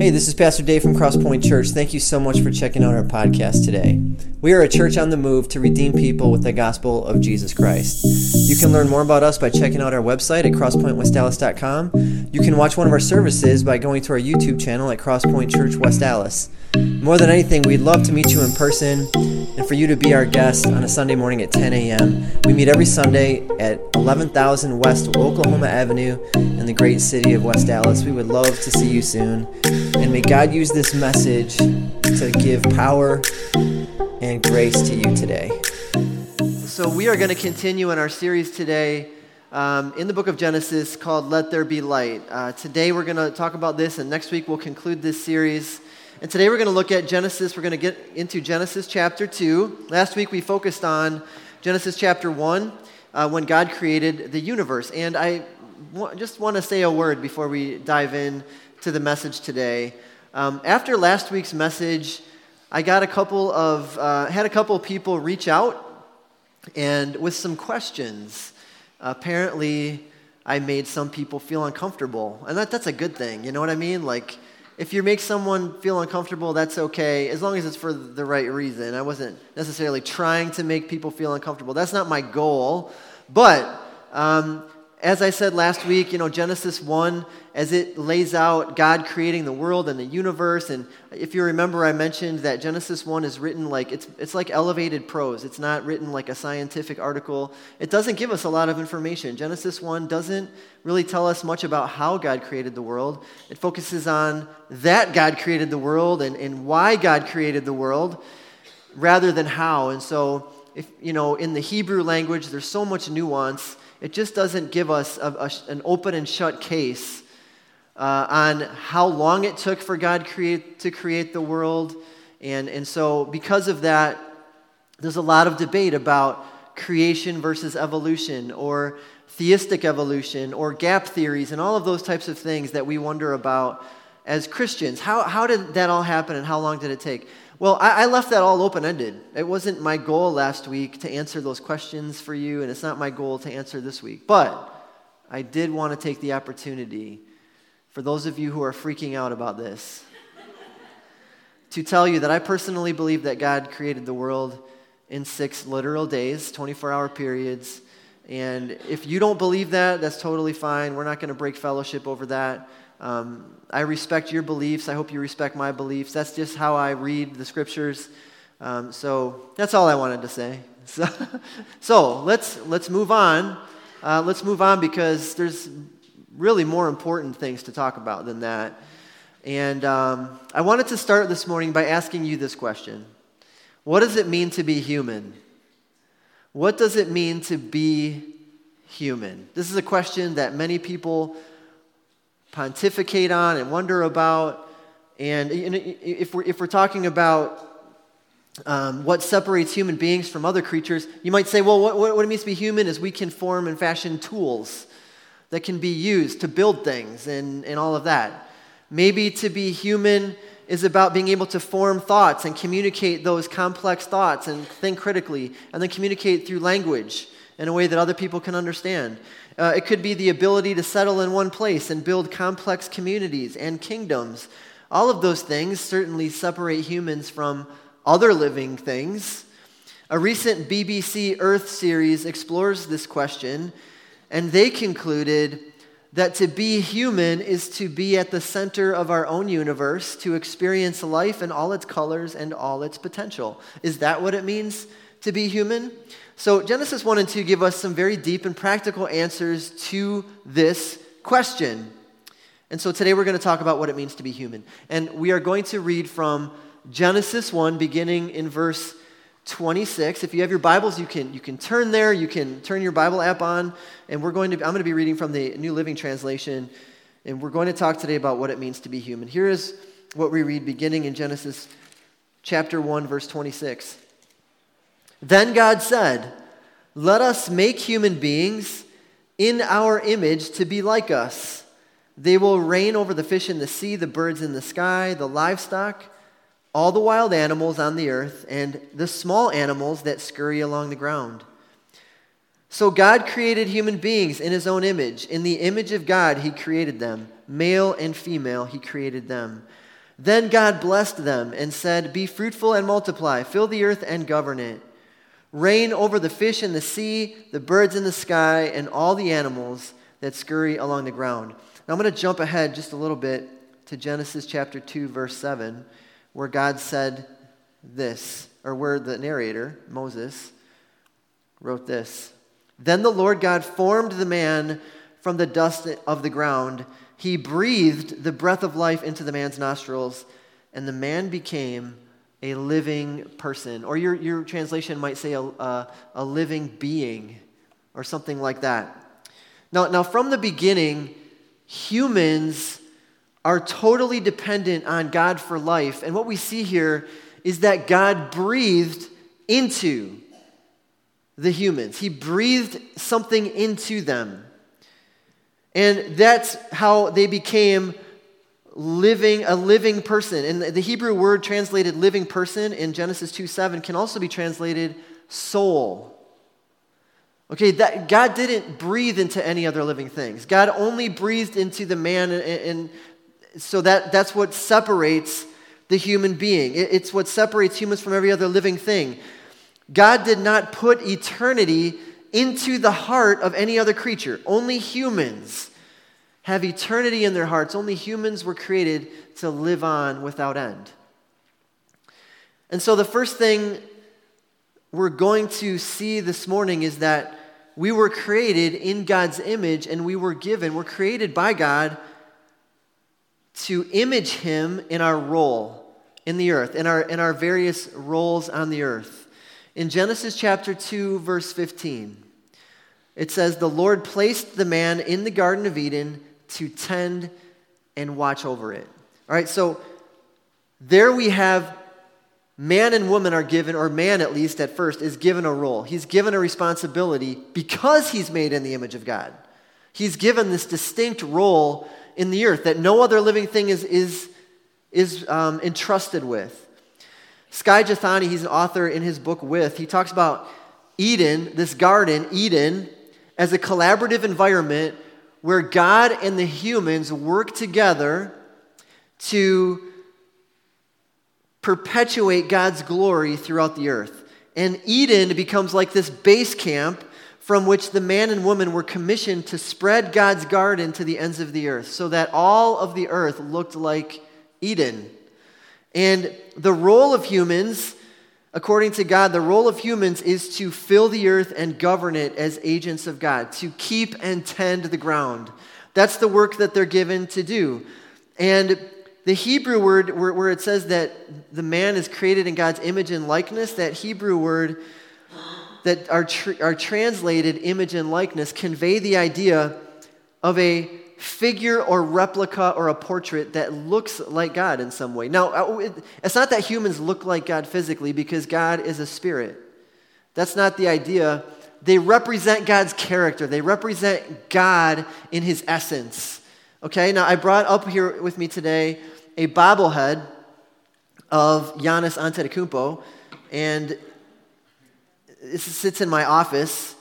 Hey, this is Pastor Dave from Crosspoint Church. Thank you so much for checking out our podcast today. We are a church on the move to redeem people with the gospel of Jesus Christ. You can learn more about us by checking out our website at crosspointwestallis.com. You can watch one of our services by going to our YouTube channel at Crosspoint Church West Allis. More than anything, we'd love to meet you in person and for you to be our guest on a Sunday morning at 10 a.m. We meet every Sunday at 11,000 West Oklahoma Avenue in the great city of West Allis. We would love to see you soon. And may God use this message to give power and grace to you today. So, we are going to continue in our series today um, in the book of Genesis called Let There Be Light. Uh, today, we're going to talk about this, and next week, we'll conclude this series. And today, we're going to look at Genesis. We're going to get into Genesis chapter 2. Last week, we focused on Genesis chapter 1 uh, when God created the universe. And I w- just want to say a word before we dive in to the message today. Um, after last week's message, I got a couple of uh, had a couple people reach out and with some questions. Apparently, I made some people feel uncomfortable, and that, that's a good thing. You know what I mean? Like, if you make someone feel uncomfortable, that's okay, as long as it's for the right reason. I wasn't necessarily trying to make people feel uncomfortable. That's not my goal, but. Um, as I said last week, you know, Genesis 1, as it lays out God creating the world and the universe. And if you remember, I mentioned that Genesis 1 is written like, it's, it's like elevated prose. It's not written like a scientific article. It doesn't give us a lot of information. Genesis 1 doesn't really tell us much about how God created the world. It focuses on that God created the world and, and why God created the world rather than how. And so, if, you know, in the Hebrew language, there's so much nuance it just doesn't give us a, a, an open and shut case uh, on how long it took for God create, to create the world. And, and so, because of that, there's a lot of debate about creation versus evolution or theistic evolution or gap theories and all of those types of things that we wonder about as Christians. How, how did that all happen and how long did it take? Well, I, I left that all open ended. It wasn't my goal last week to answer those questions for you, and it's not my goal to answer this week. But I did want to take the opportunity for those of you who are freaking out about this to tell you that I personally believe that God created the world in six literal days, 24 hour periods. And if you don't believe that, that's totally fine. We're not going to break fellowship over that. Um, I respect your beliefs. I hope you respect my beliefs. That's just how I read the scriptures. Um, so that's all I wanted to say. So, so let's, let's move on. Uh, let's move on because there's really more important things to talk about than that. And um, I wanted to start this morning by asking you this question What does it mean to be human? What does it mean to be human? This is a question that many people pontificate on and wonder about. And if we're, if we're talking about um, what separates human beings from other creatures, you might say, well, what, what it means to be human is we can form and fashion tools that can be used to build things and, and all of that. Maybe to be human is about being able to form thoughts and communicate those complex thoughts and think critically and then communicate through language in a way that other people can understand. Uh, it could be the ability to settle in one place and build complex communities and kingdoms. All of those things certainly separate humans from other living things. A recent BBC Earth series explores this question, and they concluded that to be human is to be at the center of our own universe, to experience life in all its colors and all its potential. Is that what it means to be human? So, Genesis 1 and 2 give us some very deep and practical answers to this question. And so, today we're going to talk about what it means to be human. And we are going to read from Genesis 1, beginning in verse 26. If you have your Bibles, you can, you can turn there. You can turn your Bible app on. And we're going to, I'm going to be reading from the New Living Translation. And we're going to talk today about what it means to be human. Here is what we read beginning in Genesis chapter 1, verse 26. Then God said, Let us make human beings in our image to be like us. They will reign over the fish in the sea, the birds in the sky, the livestock, all the wild animals on the earth, and the small animals that scurry along the ground. So God created human beings in his own image. In the image of God, he created them. Male and female, he created them. Then God blessed them and said, Be fruitful and multiply, fill the earth and govern it. Reign over the fish in the sea, the birds in the sky, and all the animals that scurry along the ground. Now I'm going to jump ahead just a little bit to Genesis chapter 2, verse 7, where God said this, or where the narrator, Moses, wrote this Then the Lord God formed the man from the dust of the ground he breathed the breath of life into the man's nostrils, and the man became a living person. Or your, your translation might say a, a, a living being, or something like that. Now, now, from the beginning, humans are totally dependent on God for life. And what we see here is that God breathed into the humans, He breathed something into them. And that's how they became living a living person. And the Hebrew word translated living person in Genesis 2 7 can also be translated soul. Okay, that God didn't breathe into any other living things. God only breathed into the man, and, and so that, that's what separates the human being. It, it's what separates humans from every other living thing. God did not put eternity into the heart of any other creature. Only humans have eternity in their hearts. Only humans were created to live on without end. And so, the first thing we're going to see this morning is that we were created in God's image and we were given, we're created by God to image Him in our role in the earth, in our, in our various roles on the earth. In Genesis chapter 2, verse 15, it says, The Lord placed the man in the Garden of Eden to tend and watch over it. All right, so there we have man and woman are given, or man at least at first, is given a role. He's given a responsibility because he's made in the image of God. He's given this distinct role in the earth that no other living thing is, is, is um, entrusted with. Skye Jethani, he's an author in his book With, he talks about Eden, this garden, Eden, as a collaborative environment where God and the humans work together to perpetuate God's glory throughout the earth. And Eden becomes like this base camp from which the man and woman were commissioned to spread God's garden to the ends of the earth so that all of the earth looked like Eden. And the role of humans, according to God, the role of humans is to fill the earth and govern it as agents of God, to keep and tend the ground. That's the work that they're given to do. And the Hebrew word, where, where it says that the man is created in God's image and likeness, that Hebrew word that are, tr- are translated image and likeness convey the idea of a figure or replica or a portrait that looks like God in some way. Now, uh, it's not that humans look like God physically because God is a spirit. That's not the idea. They represent God's character, they represent God in his essence. Okay, now I brought up here with me today a bobblehead of Giannis Antetokounmpo, and it sits in my office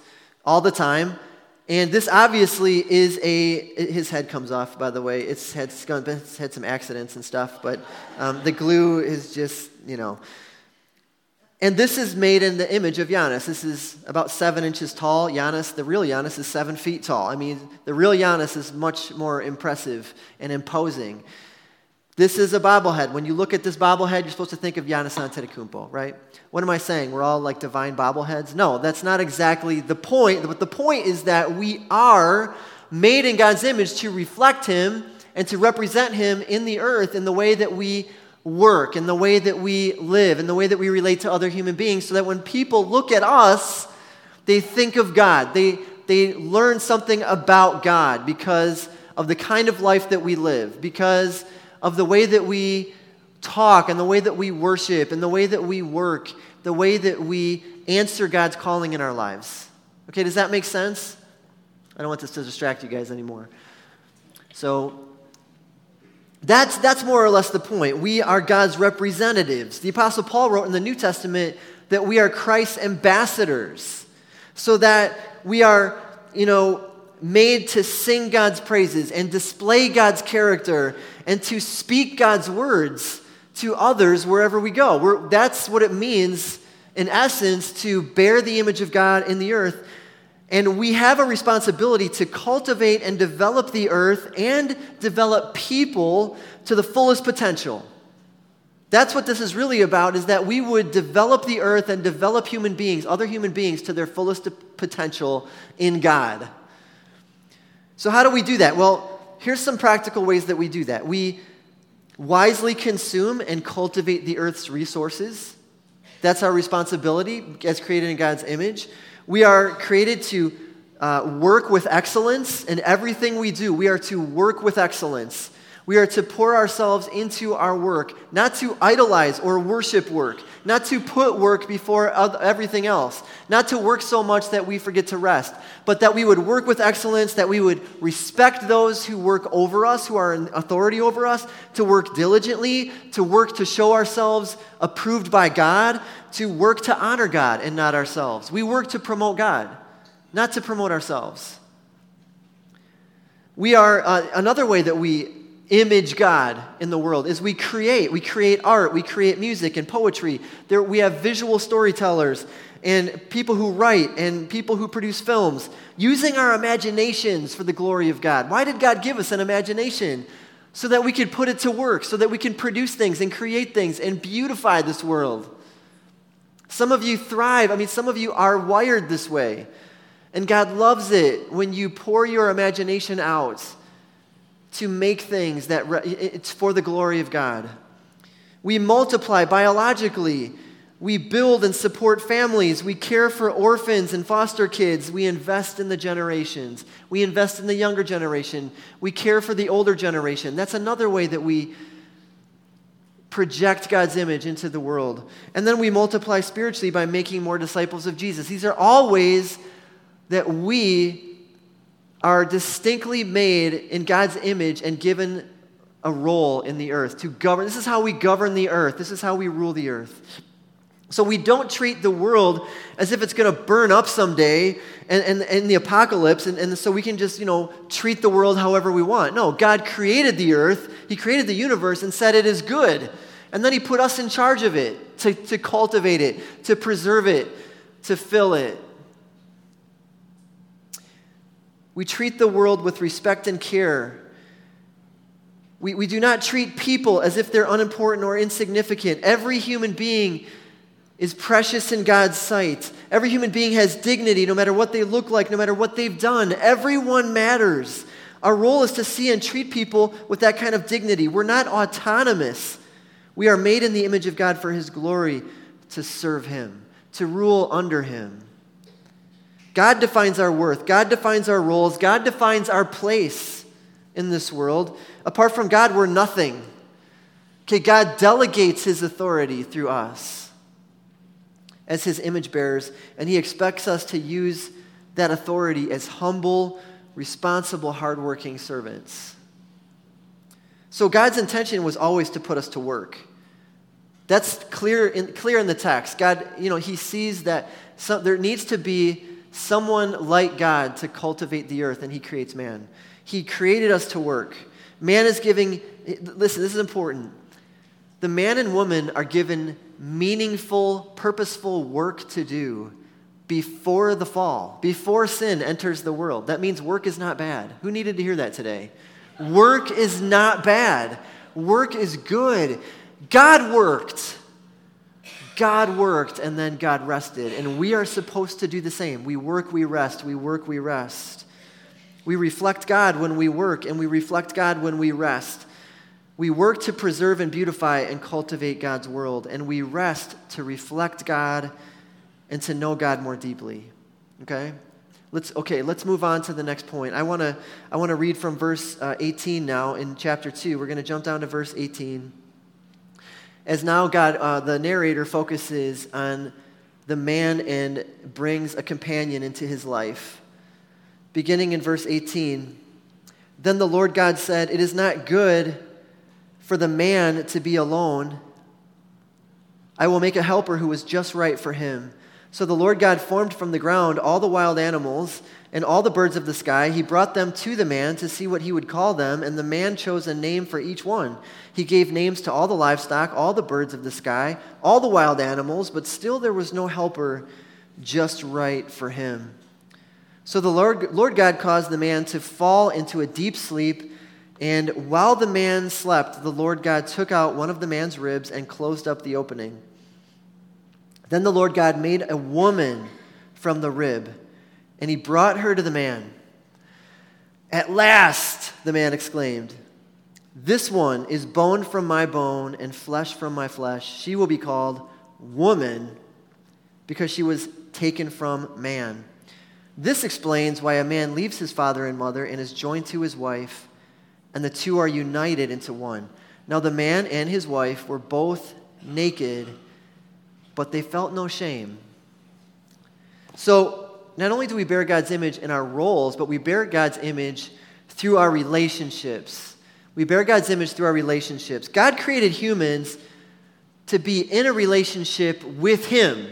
all the time. And this obviously is a, his head comes off, by the way. It's had, it's had some accidents and stuff, but um, the glue is just, you know. And this is made in the image of Giannis. This is about seven inches tall. Giannis, the real Giannis, is seven feet tall. I mean, the real Giannis is much more impressive and imposing. This is a bobblehead. When you look at this bobblehead, you're supposed to think of Giannis Antetokounmpo, right? What am I saying? We're all like divine bobbleheads? No, that's not exactly the point. But the point is that we are made in God's image to reflect Him and to represent Him in the earth in the way that we work, in the way that we live, in the way that we relate to other human beings, so that when people look at us, they think of God. They, they learn something about God because of the kind of life that we live, because of the way that we talk and the way that we worship and the way that we work, the way that we answer God's calling in our lives. Okay, does that make sense? I don't want this to distract you guys anymore. So, that's, that's more or less the point. We are God's representatives. The Apostle Paul wrote in the New Testament that we are Christ's ambassadors, so that we are, you know, made to sing God's praises and display God's character and to speak God's words to others wherever we go. We're, that's what it means, in essence, to bear the image of God in the earth. And we have a responsibility to cultivate and develop the earth and develop people to the fullest potential. That's what this is really about is that we would develop the earth and develop human beings, other human beings to their fullest potential in God. So how do we do that? Well, here's some practical ways that we do that. We wisely consume and cultivate the earth's resources. That's our responsibility as created in God's image. We are created to uh, work with excellence in everything we do. We are to work with excellence. We are to pour ourselves into our work, not to idolize or worship work, not to put work before everything else, not to work so much that we forget to rest, but that we would work with excellence, that we would respect those who work over us, who are in authority over us, to work diligently, to work to show ourselves approved by God, to work to honor God and not ourselves. We work to promote God, not to promote ourselves. We are, uh, another way that we image God in the world is we create. We create art, we create music and poetry. There, we have visual storytellers and people who write and people who produce films using our imaginations for the glory of God. Why did God give us an imagination? So that we could put it to work, so that we can produce things and create things and beautify this world. Some of you thrive. I mean, some of you are wired this way. And God loves it when you pour your imagination out to make things that re- it's for the glory of God. We multiply biologically. We build and support families. We care for orphans and foster kids. We invest in the generations. We invest in the younger generation. We care for the older generation. That's another way that we project God's image into the world. And then we multiply spiritually by making more disciples of Jesus. These are all ways that we are distinctly made in God's image and given a role in the earth to govern. This is how we govern the earth, this is how we rule the earth. So we don't treat the world as if it's going to burn up someday and, and, and the apocalypse, and, and so we can just, you know, treat the world however we want. No, God created the earth, He created the universe and said it is good. And then He put us in charge of it, to, to cultivate it, to preserve it, to fill it. We treat the world with respect and care. We, we do not treat people as if they're unimportant or insignificant. Every human being is precious in God's sight. Every human being has dignity, no matter what they look like, no matter what they've done. Everyone matters. Our role is to see and treat people with that kind of dignity. We're not autonomous. We are made in the image of God for His glory to serve Him, to rule under Him. God defines our worth. God defines our roles. God defines our place in this world. Apart from God, we're nothing. Okay, God delegates his authority through us as his image bearers, and he expects us to use that authority as humble, responsible, hardworking servants. So God's intention was always to put us to work. That's clear in, clear in the text. God, you know, he sees that some, there needs to be someone like God to cultivate the earth, and He creates man. He created us to work. Man is giving, listen, this is important. The man and woman are given meaningful, purposeful work to do before the fall, before sin enters the world. That means work is not bad. Who needed to hear that today? Work is not bad. Work is good. God worked. God worked and then God rested. And we are supposed to do the same. We work, we rest. We work, we rest. We reflect God when we work, and we reflect God when we rest. We work to preserve and beautify and cultivate God's world, and we rest to reflect God and to know God more deeply. Okay? Let's, okay, let's move on to the next point. I want to I wanna read from verse uh, 18 now in chapter 2. We're going to jump down to verse 18 as now God, uh, the narrator, focuses on the man and brings a companion into his life. Beginning in verse 18 Then the Lord God said, It is not good for the man to be alone. I will make a helper who is just right for him. So the Lord God formed from the ground all the wild animals and all the birds of the sky. He brought them to the man to see what he would call them, and the man chose a name for each one. He gave names to all the livestock, all the birds of the sky, all the wild animals, but still there was no helper just right for him. So the Lord, Lord God caused the man to fall into a deep sleep. And while the man slept, the Lord God took out one of the man's ribs and closed up the opening. Then the Lord God made a woman from the rib, and he brought her to the man. At last, the man exclaimed, This one is bone from my bone and flesh from my flesh. She will be called woman because she was taken from man. This explains why a man leaves his father and mother and is joined to his wife, and the two are united into one. Now, the man and his wife were both naked but they felt no shame. So, not only do we bear God's image in our roles, but we bear God's image through our relationships. We bear God's image through our relationships. God created humans to be in a relationship with Him,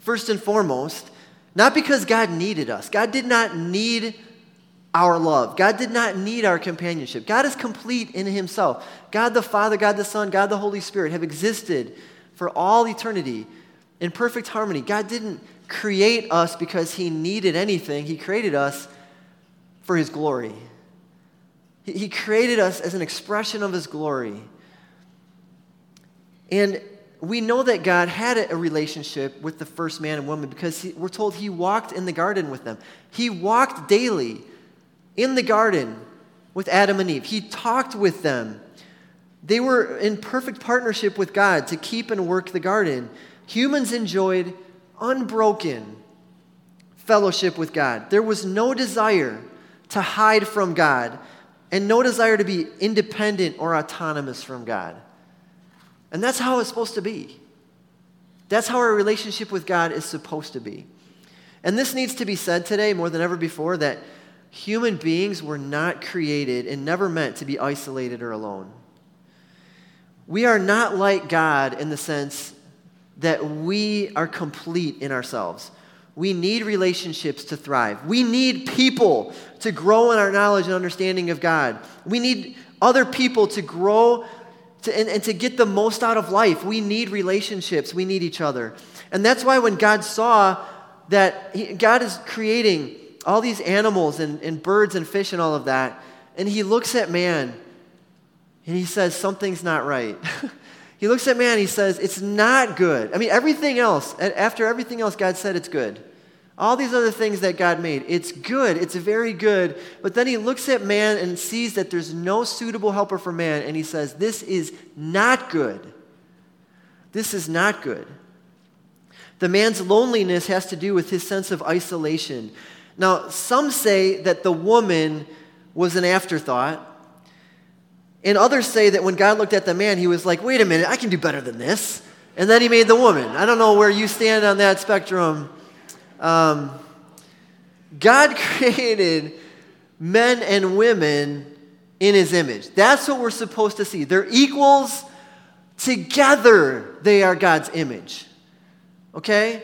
first and foremost, not because God needed us. God did not need our love. God did not need our companionship. God is complete in Himself. God the Father, God the Son, God the Holy Spirit have existed for all eternity in perfect harmony. God didn't create us because He needed anything, He created us for His glory. He created us as an expression of His glory. And we know that God had a relationship with the first man and woman because he, we're told He walked in the garden with them. He walked daily in the garden with Adam and Eve, He talked with them. They were in perfect partnership with God to keep and work the garden. Humans enjoyed unbroken fellowship with God. There was no desire to hide from God and no desire to be independent or autonomous from God. And that's how it's supposed to be. That's how our relationship with God is supposed to be. And this needs to be said today more than ever before that human beings were not created and never meant to be isolated or alone. We are not like God in the sense that we are complete in ourselves. We need relationships to thrive. We need people to grow in our knowledge and understanding of God. We need other people to grow to, and, and to get the most out of life. We need relationships. We need each other. And that's why when God saw that he, God is creating all these animals and, and birds and fish and all of that, and he looks at man and he says, Something's not right. he looks at man, he says, It's not good. I mean, everything else, after everything else, God said it's good. All these other things that God made, it's good, it's very good. But then he looks at man and sees that there's no suitable helper for man, and he says, This is not good. This is not good. The man's loneliness has to do with his sense of isolation. Now, some say that the woman was an afterthought. And others say that when God looked at the man, he was like, wait a minute, I can do better than this. And then he made the woman. I don't know where you stand on that spectrum. Um, God created men and women in his image. That's what we're supposed to see. They're equals. Together, they are God's image. Okay?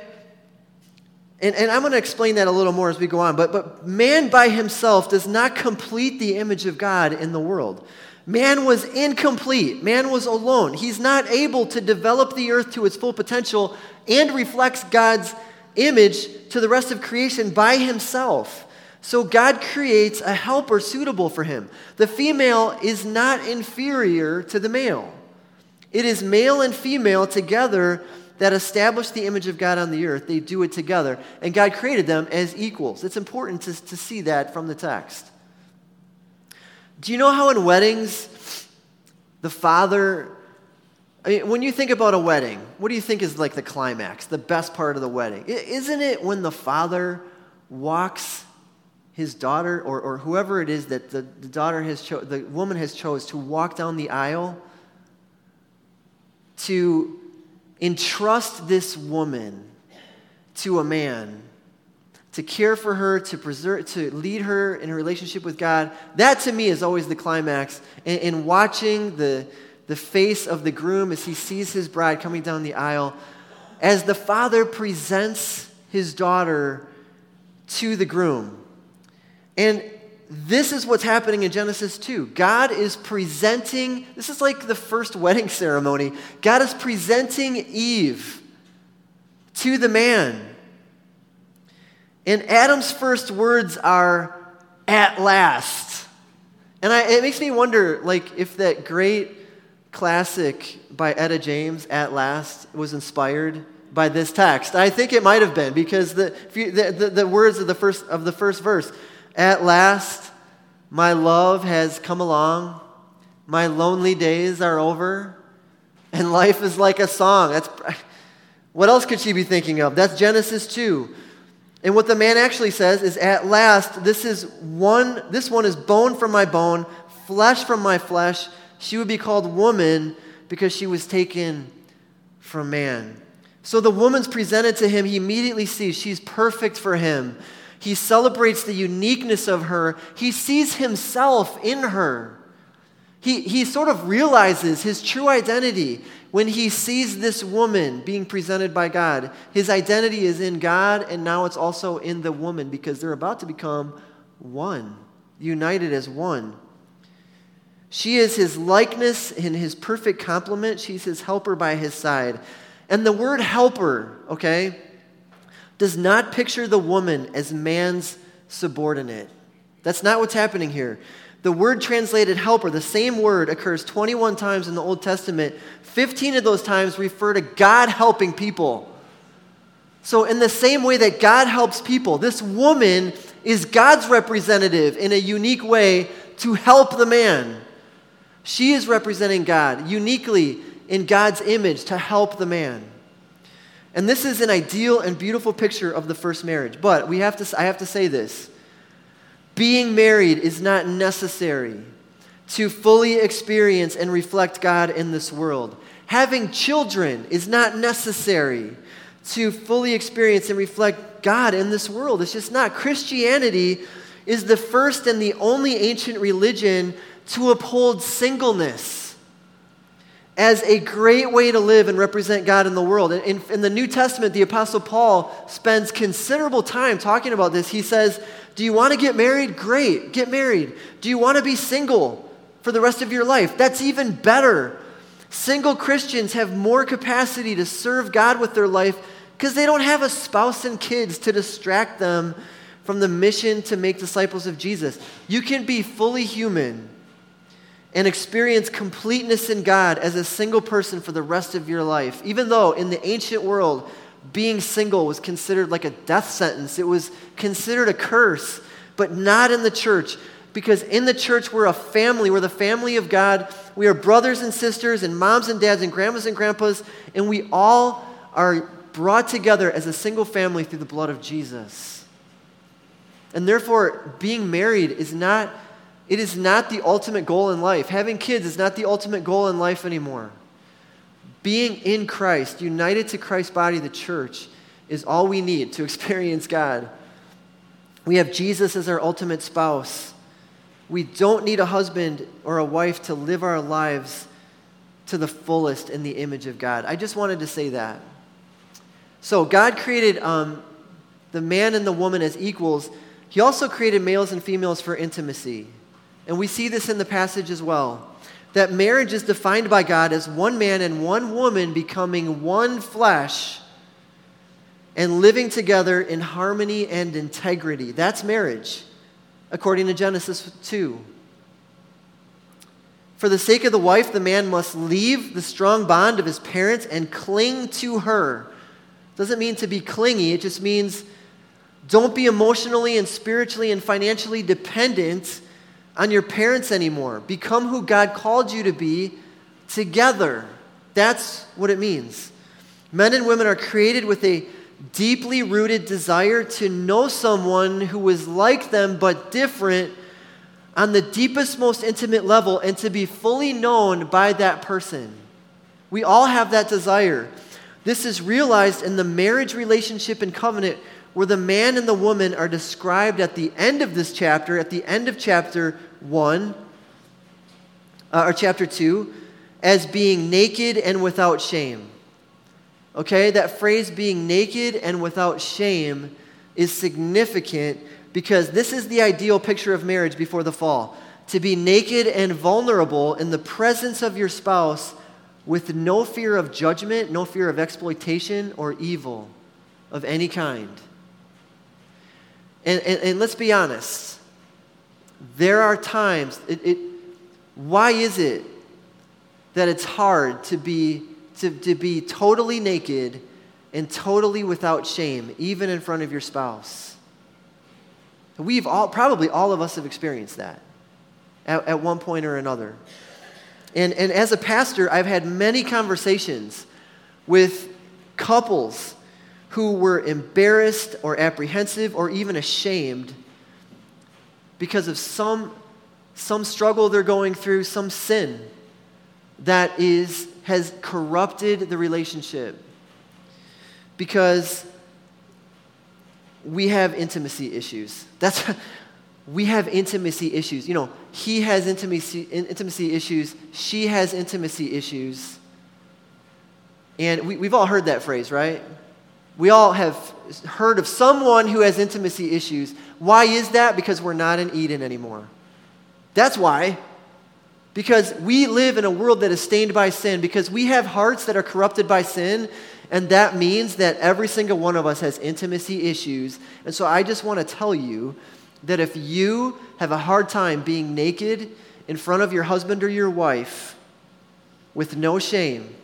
And, and I'm going to explain that a little more as we go on. But, but man by himself does not complete the image of God in the world. Man was incomplete. Man was alone. He's not able to develop the earth to its full potential and reflects God's image to the rest of creation by himself. So God creates a helper suitable for him. The female is not inferior to the male. It is male and female together that establish the image of God on the earth. They do it together. And God created them as equals. It's important to, to see that from the text. Do you know how in weddings, the father, I mean, when you think about a wedding, what do you think is like the climax, the best part of the wedding? Isn't it when the father walks his daughter or, or whoever it is that the, the daughter has cho- the woman has chose to walk down the aisle to entrust this woman to a man to care for her, to preserve, to lead her in a relationship with God. That to me is always the climax. And watching the, the face of the groom as he sees his bride coming down the aisle, as the father presents his daughter to the groom. And this is what's happening in Genesis 2. God is presenting, this is like the first wedding ceremony. God is presenting Eve to the man. And Adam's first words are, at last. And I, it makes me wonder, like, if that great classic by Etta James, At Last, was inspired by this text. I think it might have been because the, the, the, words of the, first, of the first verse, At last, my love has come along, my lonely days are over, and life is like a song. That's, what else could she be thinking of? That's Genesis 2. And what the man actually says is, At last, this is one, this one is bone from my bone, flesh from my flesh. She would be called woman because she was taken from man. So the woman's presented to him, he immediately sees she's perfect for him. He celebrates the uniqueness of her. He sees himself in her. He, he sort of realizes his true identity when he sees this woman being presented by God. His identity is in God, and now it's also in the woman because they're about to become one, united as one. She is his likeness and his perfect complement. She's his helper by his side. And the word helper, okay, does not picture the woman as man's subordinate. That's not what's happening here. The word translated helper, the same word, occurs 21 times in the Old Testament. 15 of those times refer to God helping people. So, in the same way that God helps people, this woman is God's representative in a unique way to help the man. She is representing God uniquely in God's image to help the man. And this is an ideal and beautiful picture of the first marriage. But we have to, I have to say this being married is not necessary to fully experience and reflect God in this world. Having children is not necessary to fully experience and reflect God in this world. It's just not. Christianity is the first and the only ancient religion to uphold singleness as a great way to live and represent God in the world. In, in, the New Testament, the Apostle Paul spends considerable time talking about this. He says, Do you want to get married? Great, get married. Do you want to be single for the rest of your life? That's even better. Single Christians have more capacity to serve God with their life because they don't have a spouse and kids to distract them from the mission to make disciples of Jesus. You can be fully human and experience completeness in God as a single person for the rest of your life. Even though in the ancient world, being single was considered like a death sentence, it was considered a curse, but not in the church. Because in the church, we're a family. We're the family of God. We are brothers and sisters, and moms and dads, and grandmas and grandpas, and we all are brought together as a single family through the blood of Jesus. And therefore, being married is not it is not the ultimate goal in life. Having kids is not the ultimate goal in life anymore. Being in Christ, united to Christ's body, the church, is all we need to experience God. We have Jesus as our ultimate spouse. We don't need a husband or a wife to live our lives to the fullest in the image of God. I just wanted to say that. So, God created um, the man and the woman as equals. He also created males and females for intimacy. And we see this in the passage as well that marriage is defined by God as one man and one woman becoming one flesh and living together in harmony and integrity. That's marriage, according to Genesis 2. For the sake of the wife, the man must leave the strong bond of his parents and cling to her. Doesn't mean to be clingy, it just means don't be emotionally and spiritually and financially dependent on your parents anymore. Become who God called you to be together. That's what it means. Men and women are created with a deeply rooted desire to know someone who is like them but different on the deepest, most intimate level and to be fully known by that person. We all have that desire. This is realized in the marriage relationship and covenant where the man and the woman are described at the end of this chapter, at the end of chapter 1, uh, or chapter 2, as being naked and without shame. Okay, that phrase being naked and without shame is significant because this is the ideal picture of marriage before the fall. To be naked and vulnerable in the presence of your spouse with no fear of judgment, no fear of exploitation or evil of any kind. And, and, and let's be honest. There are times, it, it, why is it that it's hard to be, to, to be totally naked and totally without shame, even in front of your spouse? We've all, probably all of us have experienced that at, at one point or another. And, and as a pastor, I've had many conversations with couples who were embarrassed or apprehensive or even ashamed because of some, some struggle they're going through, some sin that is, has corrupted the relationship. Because we have intimacy issues. That's, we have intimacy issues. You know, he has intimacy, intimacy issues, she has intimacy issues. And we, we've all heard that phrase, right? We all have heard of someone who has intimacy issues. Why is that? Because we're not in Eden anymore. That's why. Because we live in a world that is stained by sin, because we have hearts that are corrupted by sin, and that means that every single one of us has intimacy issues. And so I just want to tell you that if you have a hard time being naked in front of your husband or your wife with no shame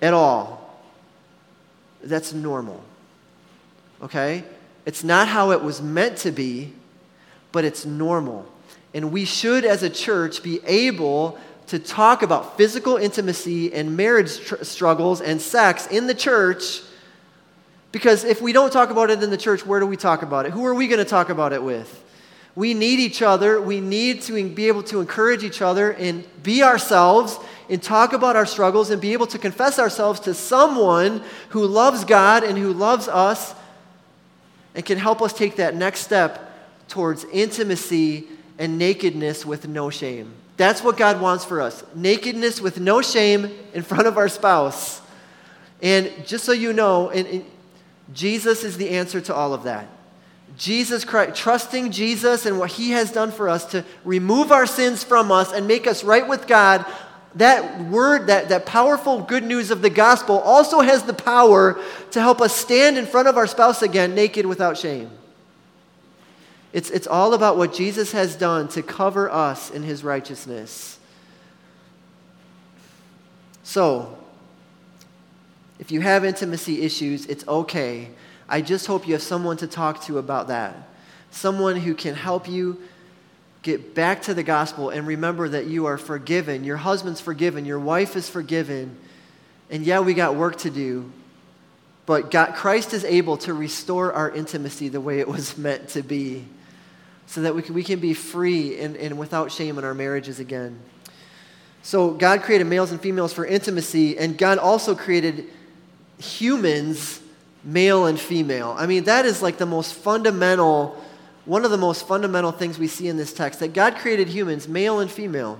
at all, that's normal. Okay? It's not how it was meant to be, but it's normal. And we should, as a church, be able to talk about physical intimacy and marriage tr- struggles and sex in the church because if we don't talk about it in the church, where do we talk about it? Who are we going to talk about it with? We need each other. We need to be able to encourage each other and be ourselves and talk about our struggles and be able to confess ourselves to someone who loves God and who loves us and can help us take that next step towards intimacy and nakedness with no shame. That's what God wants for us nakedness with no shame in front of our spouse. And just so you know, and, and Jesus is the answer to all of that. Jesus Christ, trusting Jesus and what he has done for us to remove our sins from us and make us right with God, that word, that, that powerful good news of the gospel also has the power to help us stand in front of our spouse again naked without shame. It's, it's all about what Jesus has done to cover us in his righteousness. So, if you have intimacy issues, it's okay. I just hope you have someone to talk to about that. Someone who can help you get back to the gospel and remember that you are forgiven. Your husband's forgiven. Your wife is forgiven. And yeah, we got work to do. But God, Christ is able to restore our intimacy the way it was meant to be so that we can, we can be free and, and without shame in our marriages again. So, God created males and females for intimacy, and God also created humans, male and female. I mean, that is like the most fundamental, one of the most fundamental things we see in this text that God created humans, male and female.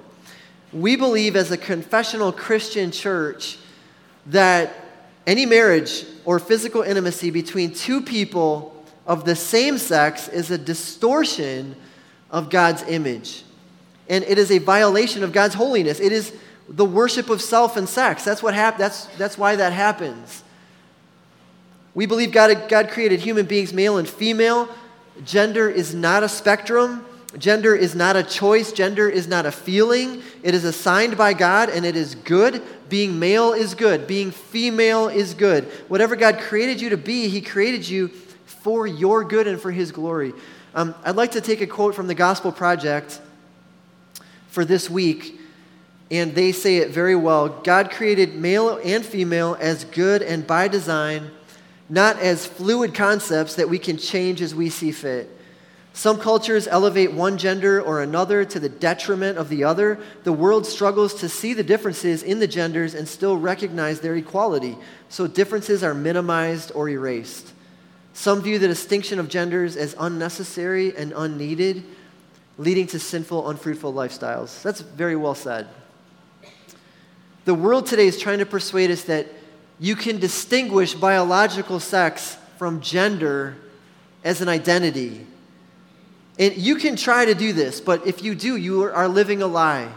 We believe as a confessional Christian church that any marriage or physical intimacy between two people of the same sex is a distortion of God's image. And it is a violation of God's holiness. It is the worship of self and sex. That's what hap- that's, that's why that happens. We believe God, God created human beings male and female. Gender is not a spectrum. Gender is not a choice. Gender is not a feeling. It is assigned by God and it is good. Being male is good. Being female is good. Whatever God created you to be, He created you for your good and for His glory. Um, I'd like to take a quote from the Gospel Project for this week, and they say it very well. God created male and female as good and by design not as fluid concepts that we can change as we see fit. Some cultures elevate one gender or another to the detriment of the other. The world struggles to see the differences in the genders and still recognize their equality, so differences are minimized or erased. Some view the distinction of genders as unnecessary and unneeded, leading to sinful, unfruitful lifestyles. That's very well said. The world today is trying to persuade us that you can distinguish biological sex from gender as an identity. And you can try to do this, but if you do, you are living a lie.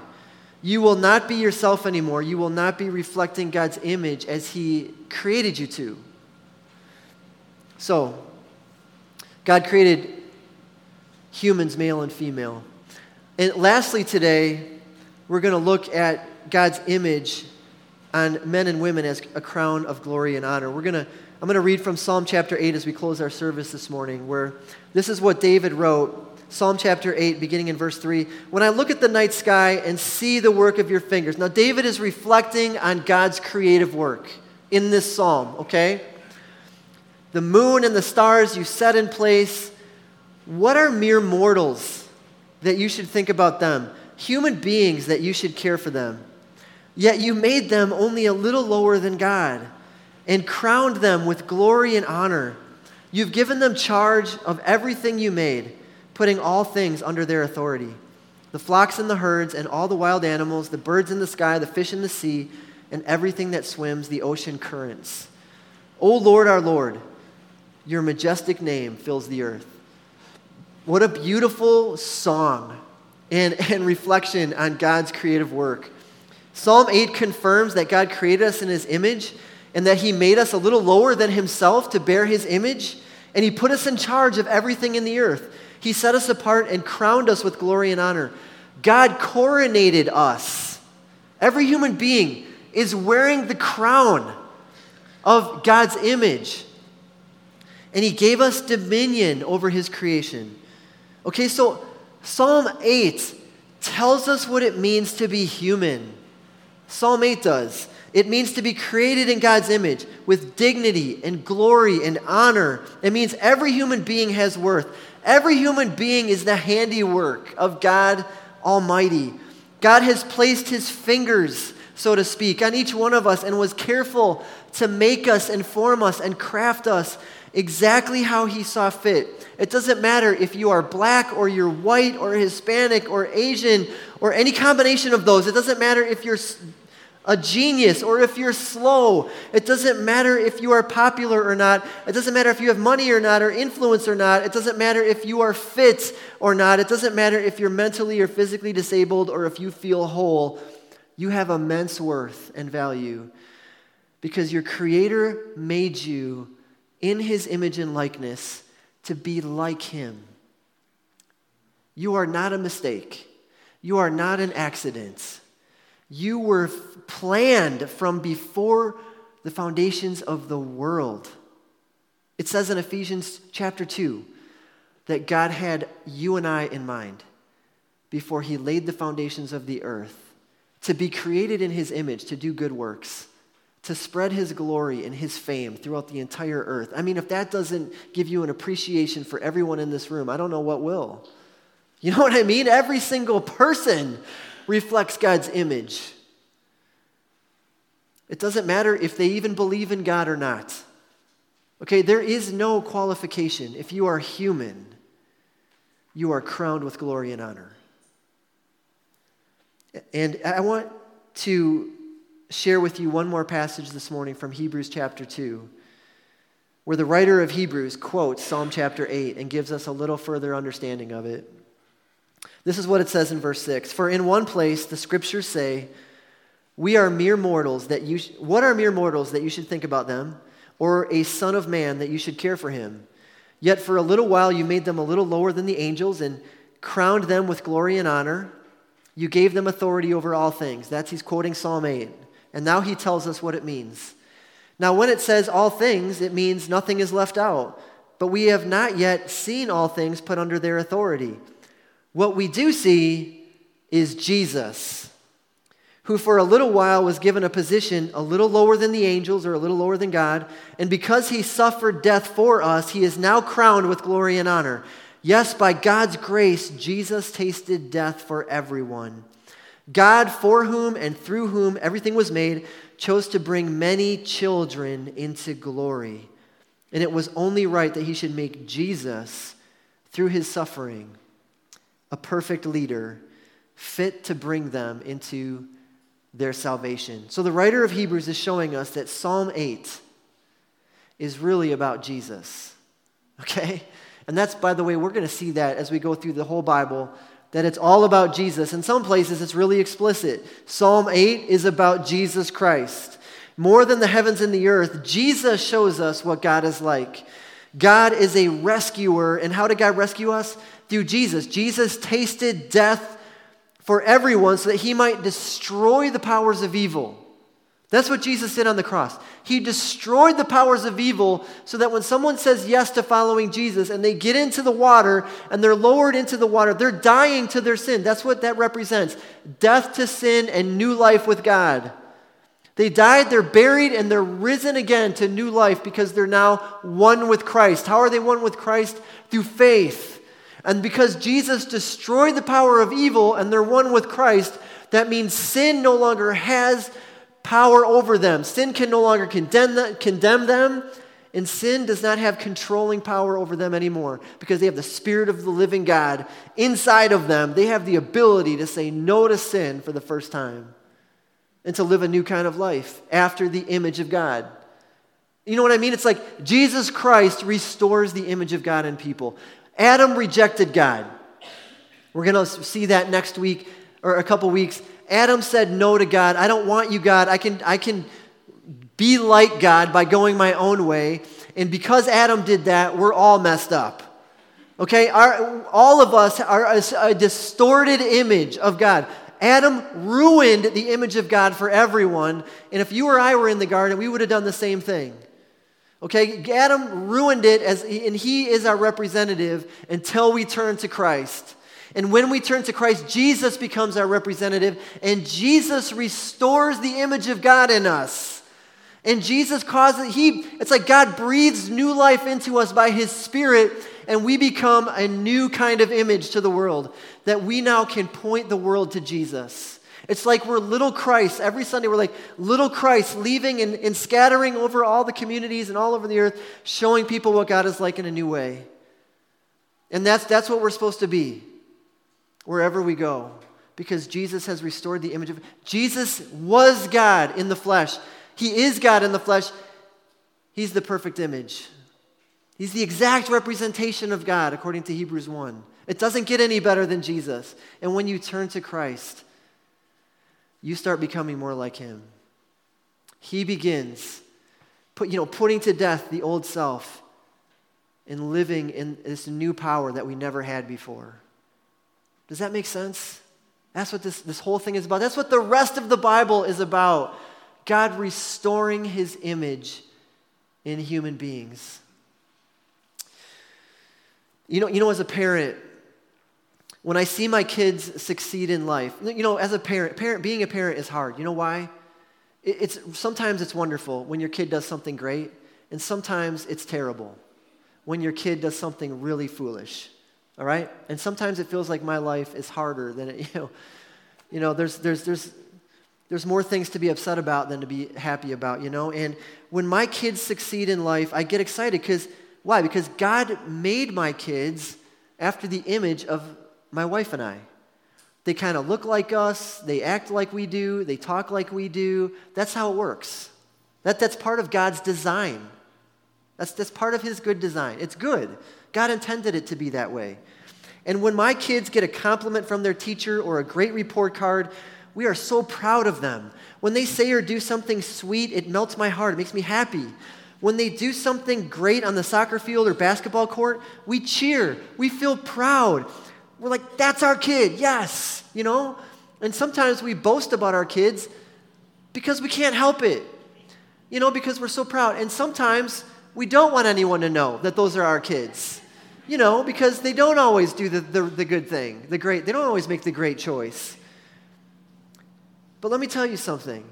You will not be yourself anymore. You will not be reflecting God's image as He created you to. So, God created humans, male and female. And lastly, today, we're going to look at God's image on men and women as a crown of glory and honor. We're going to I'm going to read from Psalm chapter 8 as we close our service this morning, where this is what David wrote. Psalm chapter 8, beginning in verse 3. When I look at the night sky and see the work of your fingers. Now, David is reflecting on God's creative work in this psalm, okay? The moon and the stars you set in place. What are mere mortals that you should think about them? Human beings that you should care for them. Yet you made them only a little lower than God and crowned them with glory and honor. You've given them charge of everything you made, putting all things under their authority the flocks and the herds, and all the wild animals, the birds in the sky, the fish in the sea, and everything that swims the ocean currents. O Lord, our Lord, your majestic name fills the earth. What a beautiful song and, and reflection on God's creative work. Psalm 8 confirms that God created us in his image and that he made us a little lower than himself to bear his image, and he put us in charge of everything in the earth. He set us apart and crowned us with glory and honor. God coronated us. Every human being is wearing the crown of God's image. And he gave us dominion over his creation. Okay, so Psalm 8 tells us what it means to be human. Psalm 8 does. It means to be created in God's image with dignity and glory and honor. It means every human being has worth. Every human being is the handiwork of God Almighty. God has placed his fingers, so to speak, on each one of us and was careful to make us and form us and craft us exactly how he saw fit. It doesn't matter if you are black or you're white or Hispanic or Asian or any combination of those. It doesn't matter if you're a genius or if you're slow. It doesn't matter if you are popular or not. It doesn't matter if you have money or not or influence or not. It doesn't matter if you are fit or not. It doesn't matter if you're mentally or physically disabled or if you feel whole. You have immense worth and value because your Creator made you in His image and likeness to be like Him. You are not a mistake, you are not an accident. You were planned from before the foundations of the world. It says in Ephesians chapter 2 that God had you and I in mind before he laid the foundations of the earth to be created in his image, to do good works, to spread his glory and his fame throughout the entire earth. I mean, if that doesn't give you an appreciation for everyone in this room, I don't know what will. You know what I mean? Every single person reflects God's image. It doesn't matter if they even believe in God or not. Okay, there is no qualification. If you are human, you are crowned with glory and honor. And I want to share with you one more passage this morning from Hebrews chapter 2, where the writer of Hebrews quotes Psalm chapter 8 and gives us a little further understanding of it. This is what it says in verse 6 For in one place the scriptures say, We are mere mortals that you, sh- what are mere mortals that you should think about them, or a son of man that you should care for him? Yet for a little while you made them a little lower than the angels and crowned them with glory and honor. You gave them authority over all things. That's he's quoting Psalm 8. And now he tells us what it means. Now, when it says all things, it means nothing is left out. But we have not yet seen all things put under their authority. What we do see is Jesus, who for a little while was given a position a little lower than the angels or a little lower than God. And because he suffered death for us, he is now crowned with glory and honor. Yes, by God's grace, Jesus tasted death for everyone. God, for whom and through whom everything was made, chose to bring many children into glory. And it was only right that he should make Jesus, through his suffering, a perfect leader, fit to bring them into their salvation. So the writer of Hebrews is showing us that Psalm 8 is really about Jesus. Okay? And that's, by the way, we're going to see that as we go through the whole Bible, that it's all about Jesus. In some places, it's really explicit. Psalm 8 is about Jesus Christ. More than the heavens and the earth, Jesus shows us what God is like. God is a rescuer. And how did God rescue us? Through Jesus. Jesus tasted death for everyone so that he might destroy the powers of evil. That's what Jesus did on the cross. He destroyed the powers of evil so that when someone says yes to following Jesus and they get into the water and they're lowered into the water, they're dying to their sin. That's what that represents death to sin and new life with God. They died, they're buried, and they're risen again to new life because they're now one with Christ. How are they one with Christ? Through faith. And because Jesus destroyed the power of evil and they're one with Christ, that means sin no longer has power over them. Sin can no longer condemn, them, and sin does not have controlling power over them anymore because they have the Spirit of the living God inside of them. They have the ability to say no to sin for the first time and to live a new kind of life after the image of God. You know what I mean? It's like Jesus Christ restores the image of God in people. Adam rejected God. We're going to see that next week or a couple weeks. Adam said no to God. I don't want you, God. I can, I can be like God by going my own way. And because Adam did that, we're all messed up. Okay? Our, all of us are a, a distorted image of God. Adam ruined the image of God for everyone. And if you or I were in the garden, we would have done the same thing. Okay? Adam ruined it, as, and he is our representative until we turn to Christ. And when we turn to Christ, Jesus becomes our representative, and Jesus restores the image of God in us. And Jesus causes, he, it's like God breathes new life into us by his Spirit, and we become a new kind of image to the world that we now can point the world to Jesus. It's like we're little Christ. Every Sunday, we're like little Christ leaving and, and scattering over all the communities and all over the earth, showing people what God is like in a new way. And that's, that's what we're supposed to be wherever we go because Jesus has restored the image of Jesus was God in the flesh. He is God in the flesh. He's the perfect image. He's the exact representation of God according to Hebrews 1. It doesn't get any better than Jesus. And when you turn to Christ, you start becoming more like him. He begins put, you know, putting to death the old self and living in this new power that we never had before. Does that make sense? That's what this, this whole thing is about. That's what the rest of the Bible is about. God restoring his image in human beings. You know, you know, as a parent, when I see my kids succeed in life, you know, as a parent, parent being a parent is hard. You know why? It's sometimes it's wonderful when your kid does something great, and sometimes it's terrible when your kid does something really foolish all right? And sometimes it feels like my life is harder than it, you know, you know, there's, there's, there's, there's more things to be upset about than to be happy about, you know? And when my kids succeed in life, I get excited because, why? Because God made my kids after the image of my wife and I. They kind of look like us, they act like we do, they talk like we do. That's how it works. That, that's part of God's design. That's, that's part of His good design. It's good. God intended it to be that way. And when my kids get a compliment from their teacher or a great report card, we are so proud of them. When they say or do something sweet, it melts my heart. It makes me happy. When they do something great on the soccer field or basketball court, we cheer. We feel proud. We're like, that's our kid, yes, you know? And sometimes we boast about our kids because we can't help it, you know, because we're so proud. And sometimes we don't want anyone to know that those are our kids you know, because they don't always do the, the, the good thing, the great, they don't always make the great choice. But let me tell you something.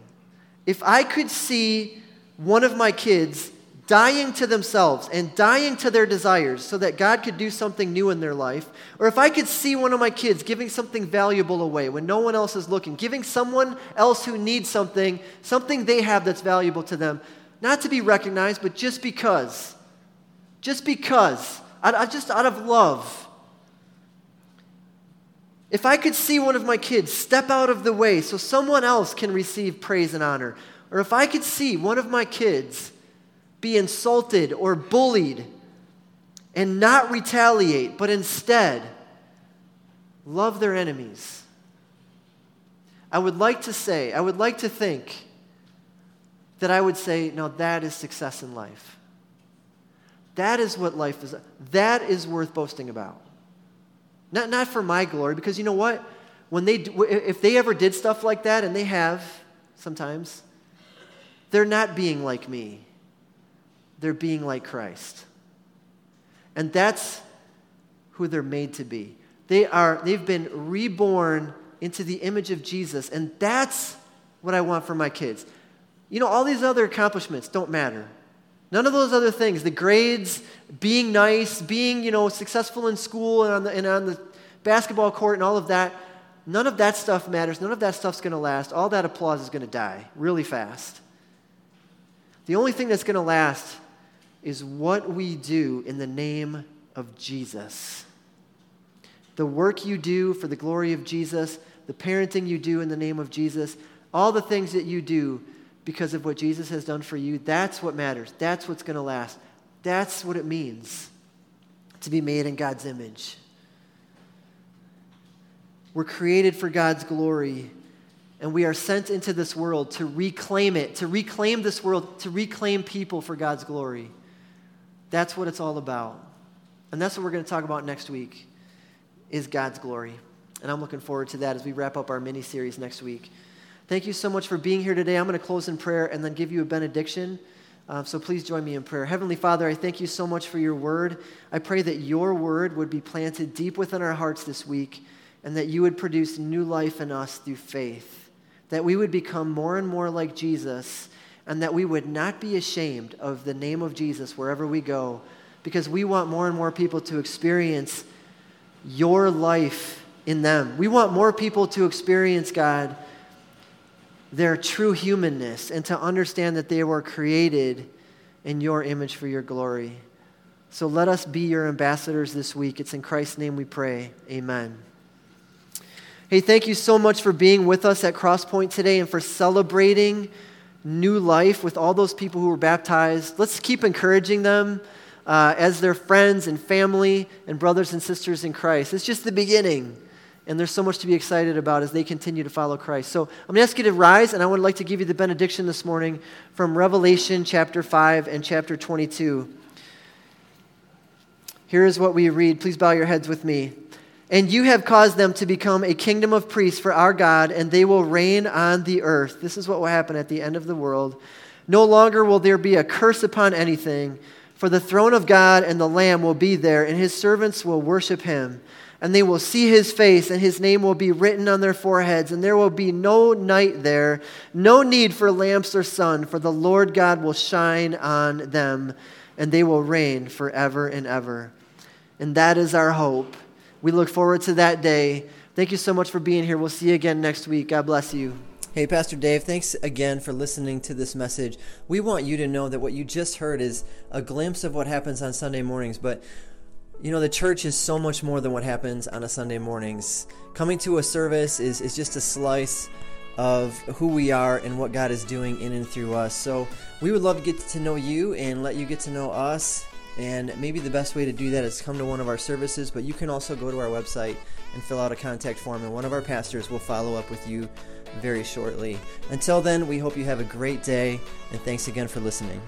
If I could see one of my kids dying to themselves and dying to their desires so that God could do something new in their life, or if I could see one of my kids giving something valuable away when no one else is looking, giving someone else who needs something, something they have that's valuable to them, not to be recognized, but just because, just because, out, just out of love. If I could see one of my kids step out of the way so someone else can receive praise and honor, or if I could see one of my kids be insulted or bullied and not retaliate, but instead love their enemies, I would like to say, I would like to think that I would say, no, that is success in life. That is what life is. That is worth boasting about. Not, not for my glory, because you know what? When they, if they ever did stuff like that, and they have sometimes, they're not being like me. They're being like Christ. And that's who they're made to be. They are, they've been reborn into the image of Jesus, and that's what I want for my kids. You know, all these other accomplishments don't matter. None of those other things, the grades, being nice, being, you know, successful in school and on the, and on the basketball court and all of that, none of that stuff matters. None of that stuff's going to last. All that applause is going to die really fast. The only thing that's going to last is what we do in the name of Jesus. The work you do for the glory of Jesus, the parenting you do in the name of Jesus, all the things that you do because of what Jesus has done for you, that's what matters. That's what's going to last. That's what it means to be made in God's image. We're created for God's glory, and we are sent into this world to reclaim it, to reclaim this world, to reclaim people for God's glory. That's what it's all about. And that's what we're going to talk about next week is God's glory. And I'm looking forward to that as we wrap up our mini series next week. Thank you so much for being here today. I'm going to close in prayer and then give you a benediction. Uh, so please join me in prayer. Heavenly Father, I thank you so much for your word. I pray that your word would be planted deep within our hearts this week and that you would produce new life in us through faith. That we would become more and more like Jesus and that we would not be ashamed of the name of Jesus wherever we go because we want more and more people to experience your life in them. We want more people to experience, God their true humanness and to understand that they were created in your image for your glory. So let us be your ambassadors this week. It's in Christ's name we pray. Amen. Hey, thank you so much for being with us at Crosspoint today and for celebrating new life with all those people who were baptized. Let's keep encouraging them uh, as their friends and family and brothers and sisters in Christ. It's just the beginning. And there's so much to be excited about as they continue to follow Christ. So I'm going to ask you to rise, and I would like to give you the benediction this morning from Revelation chapter 5 and chapter 22. Here is what we read. Please bow your heads with me. And you have caused them to become a kingdom of priests for our God, and they will reign on the earth. This is what will happen at the end of the world. No longer will there be a curse upon anything, for the throne of God and the Lamb will be there, and his servants will worship him and they will see his face, and his name will be written on their foreheads, and there will be no night there, no need for lamps or sun, for the Lord God will shine on them, and they will reign forever and ever. And that is our hope. We look forward to that day. Thank you so much for being here. We'll see you again next week. God bless you. Hey, Pastor Dave, thanks again for listening to this message. We want you to know that what you just heard is a glimpse of what happens on Sunday mornings, but you know, the church is so much more than what happens on a Sunday mornings. Coming to a service is, is just a slice of who we are and what God is doing in and through us. So we would love to get to know you and let you get to know us. And maybe the best way to do that is come to one of our services, but you can also go to our website and fill out a contact form, and one of our pastors will follow up with you very shortly. Until then, we hope you have a great day, and thanks again for listening.